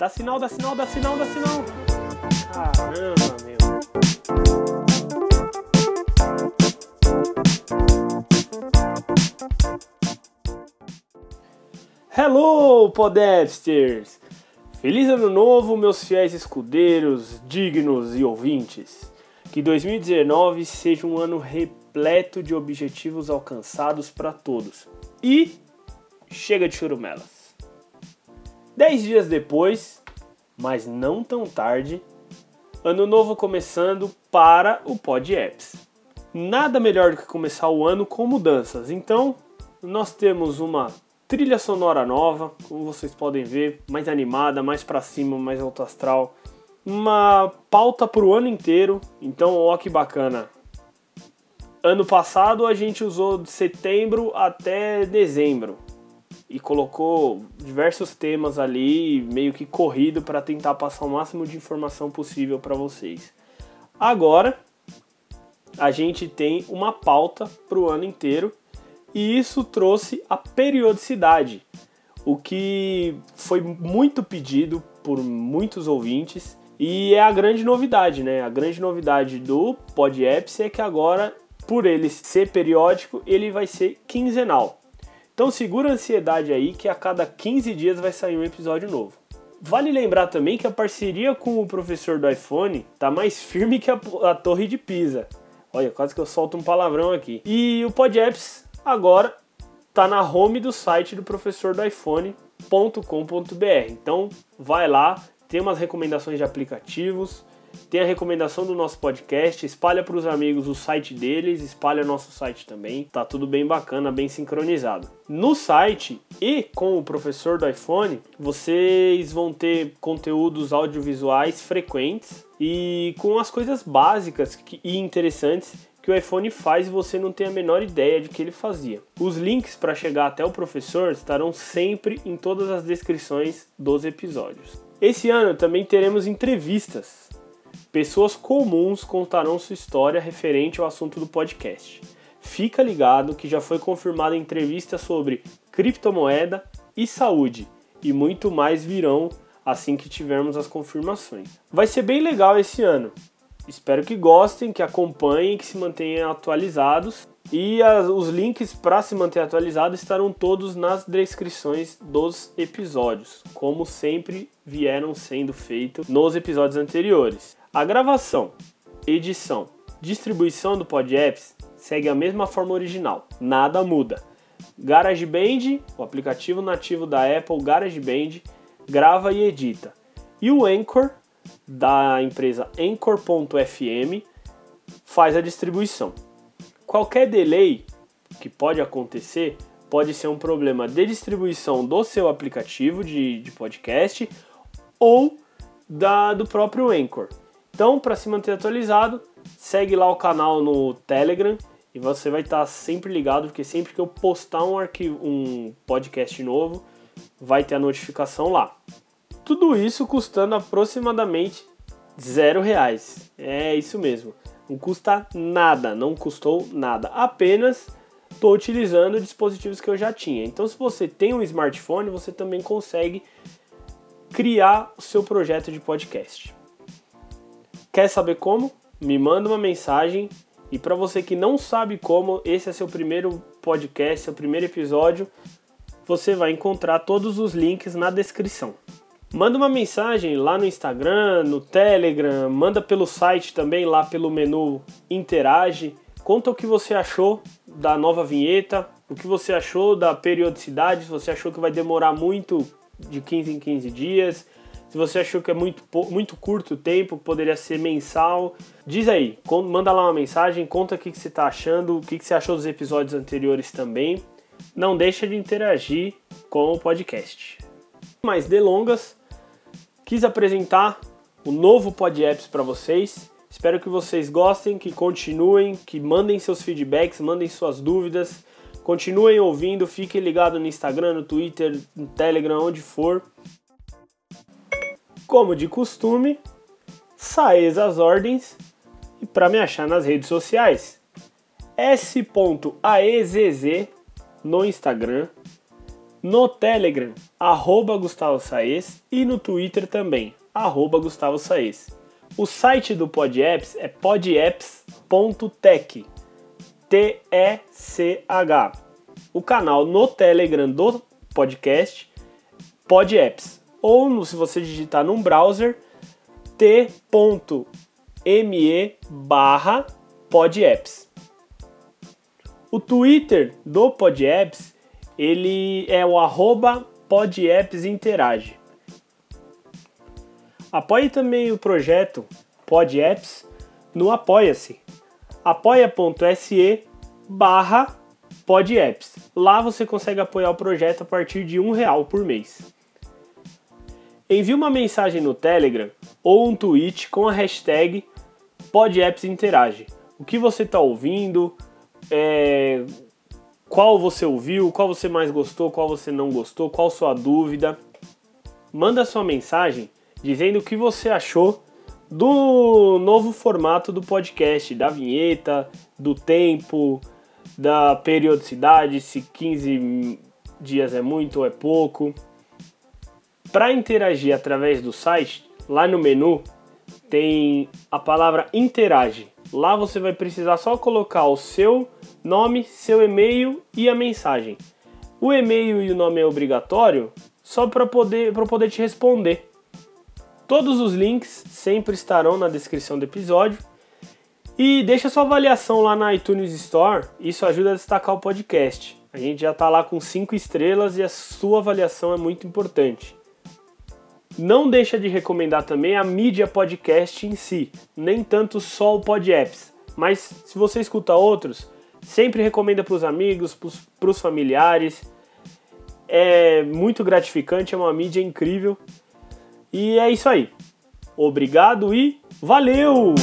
Dá sinal, dá sinal, dá sinal, dá sinal. Caramba, meu. Hello, Podesters! Feliz ano novo, meus fiéis escudeiros, dignos e ouvintes. Que 2019 seja um ano repleto de objetivos alcançados para todos. E chega de churumelas. Dez dias depois, mas não tão tarde, ano novo começando para o Pod Apps. Nada melhor do que começar o ano com mudanças. Então, nós temos uma trilha sonora nova, como vocês podem ver, mais animada, mais para cima, mais alto astral. Uma pauta para o ano inteiro, então ó que bacana. Ano passado a gente usou de setembro até dezembro e colocou diversos temas ali, meio que corrido para tentar passar o máximo de informação possível para vocês. Agora a gente tem uma pauta para o ano inteiro e isso trouxe a periodicidade, o que foi muito pedido por muitos ouvintes e é a grande novidade, né? A grande novidade do Pod Apps é que agora, por ele ser periódico, ele vai ser quinzenal. Então segura a ansiedade aí que a cada 15 dias vai sair um episódio novo. Vale lembrar também que a parceria com o professor do iPhone tá mais firme que a, a Torre de Pisa. Olha, quase que eu solto um palavrão aqui. E o Pod Apps agora tá na home do site do professor do iPhone.com.br. Então vai lá, tem umas recomendações de aplicativos, tem a recomendação do nosso podcast, espalha para os amigos o site deles, espalha nosso site também. Tá tudo bem bacana, bem sincronizado. No site e com o professor do iPhone, vocês vão ter conteúdos audiovisuais frequentes e com as coisas básicas e interessantes que o iPhone faz e você não tem a menor ideia de que ele fazia. Os links para chegar até o professor estarão sempre em todas as descrições dos episódios. Esse ano também teremos entrevistas. Pessoas comuns contarão sua história referente ao assunto do podcast. Fica ligado que já foi confirmada entrevista sobre criptomoeda e saúde, e muito mais virão assim que tivermos as confirmações. Vai ser bem legal esse ano. Espero que gostem, que acompanhem, que se mantenham atualizados. E as, os links para se manter atualizado estarão todos nas descrições dos episódios, como sempre vieram sendo feitos nos episódios anteriores. A gravação, edição, distribuição do Pod Apps segue a mesma forma original, nada muda. GarageBand, o aplicativo nativo da Apple GarageBand, grava e edita. E o Anchor da empresa Anchor.fm faz a distribuição. Qualquer delay que pode acontecer pode ser um problema de distribuição do seu aplicativo de, de podcast ou da, do próprio Anchor. Então, para se manter atualizado, segue lá o canal no Telegram e você vai estar sempre ligado, porque sempre que eu postar um arquivo, um podcast novo, vai ter a notificação lá. Tudo isso custando aproximadamente zero reais. É isso mesmo. Não custa nada, não custou nada. Apenas estou utilizando dispositivos que eu já tinha. Então, se você tem um smartphone, você também consegue criar o seu projeto de podcast. Quer saber como? Me manda uma mensagem. E para você que não sabe como, esse é seu primeiro podcast, seu primeiro episódio, você vai encontrar todos os links na descrição. Manda uma mensagem lá no Instagram, no Telegram, manda pelo site também, lá pelo menu Interage. Conta o que você achou da nova vinheta, o que você achou da periodicidade, se você achou que vai demorar muito de 15 em 15 dias, se você achou que é muito, muito curto o tempo, poderia ser mensal. Diz aí, manda lá uma mensagem, conta o que, você está achando, o que, que você achou dos episódios anteriores também. Não deixa de interagir com o podcast. Mais delongas, quis apresentar o novo Pod Apps para vocês. Espero que vocês gostem, que continuem, que mandem seus feedbacks, mandem suas dúvidas. Continuem ouvindo, fiquem ligados no Instagram, no Twitter, no Telegram, onde for. Como de costume, saez as ordens e para me achar nas redes sociais. s.aezz no Instagram, no Telegram, arroba Gustavo Saez, e no Twitter também, arroba Gustavo Saez. O site do PodApps é podapps.tech, T-E-C-H. O canal no Telegram do podcast, PodApps. Ou se você digitar num browser, t.me barra podapps. O Twitter do PodApps ele é o arroba podappsinterage. Apoie também o projeto PodApps no Apoia-se, apoia.se barra podapps. Lá você consegue apoiar o projeto a partir de um real por mês. Envie uma mensagem no Telegram ou um tweet com a hashtag PodAppsInterage. O que você está ouvindo, é, qual você ouviu, qual você mais gostou, qual você não gostou, qual sua dúvida. Manda sua mensagem dizendo o que você achou do novo formato do podcast, da vinheta, do tempo, da periodicidade, se 15 dias é muito ou é pouco. Para interagir através do site, lá no menu tem a palavra interage. Lá você vai precisar só colocar o seu nome, seu e-mail e a mensagem. O e-mail e o nome é obrigatório só para poder, poder te responder. Todos os links sempre estarão na descrição do episódio. E deixa sua avaliação lá na iTunes Store, isso ajuda a destacar o podcast. A gente já está lá com 5 estrelas e a sua avaliação é muito importante. Não deixa de recomendar também a mídia podcast em si, nem tanto só o PodApps, mas se você escuta outros, sempre recomenda para os amigos, para os familiares. É muito gratificante, é uma mídia incrível. E é isso aí. Obrigado e valeu!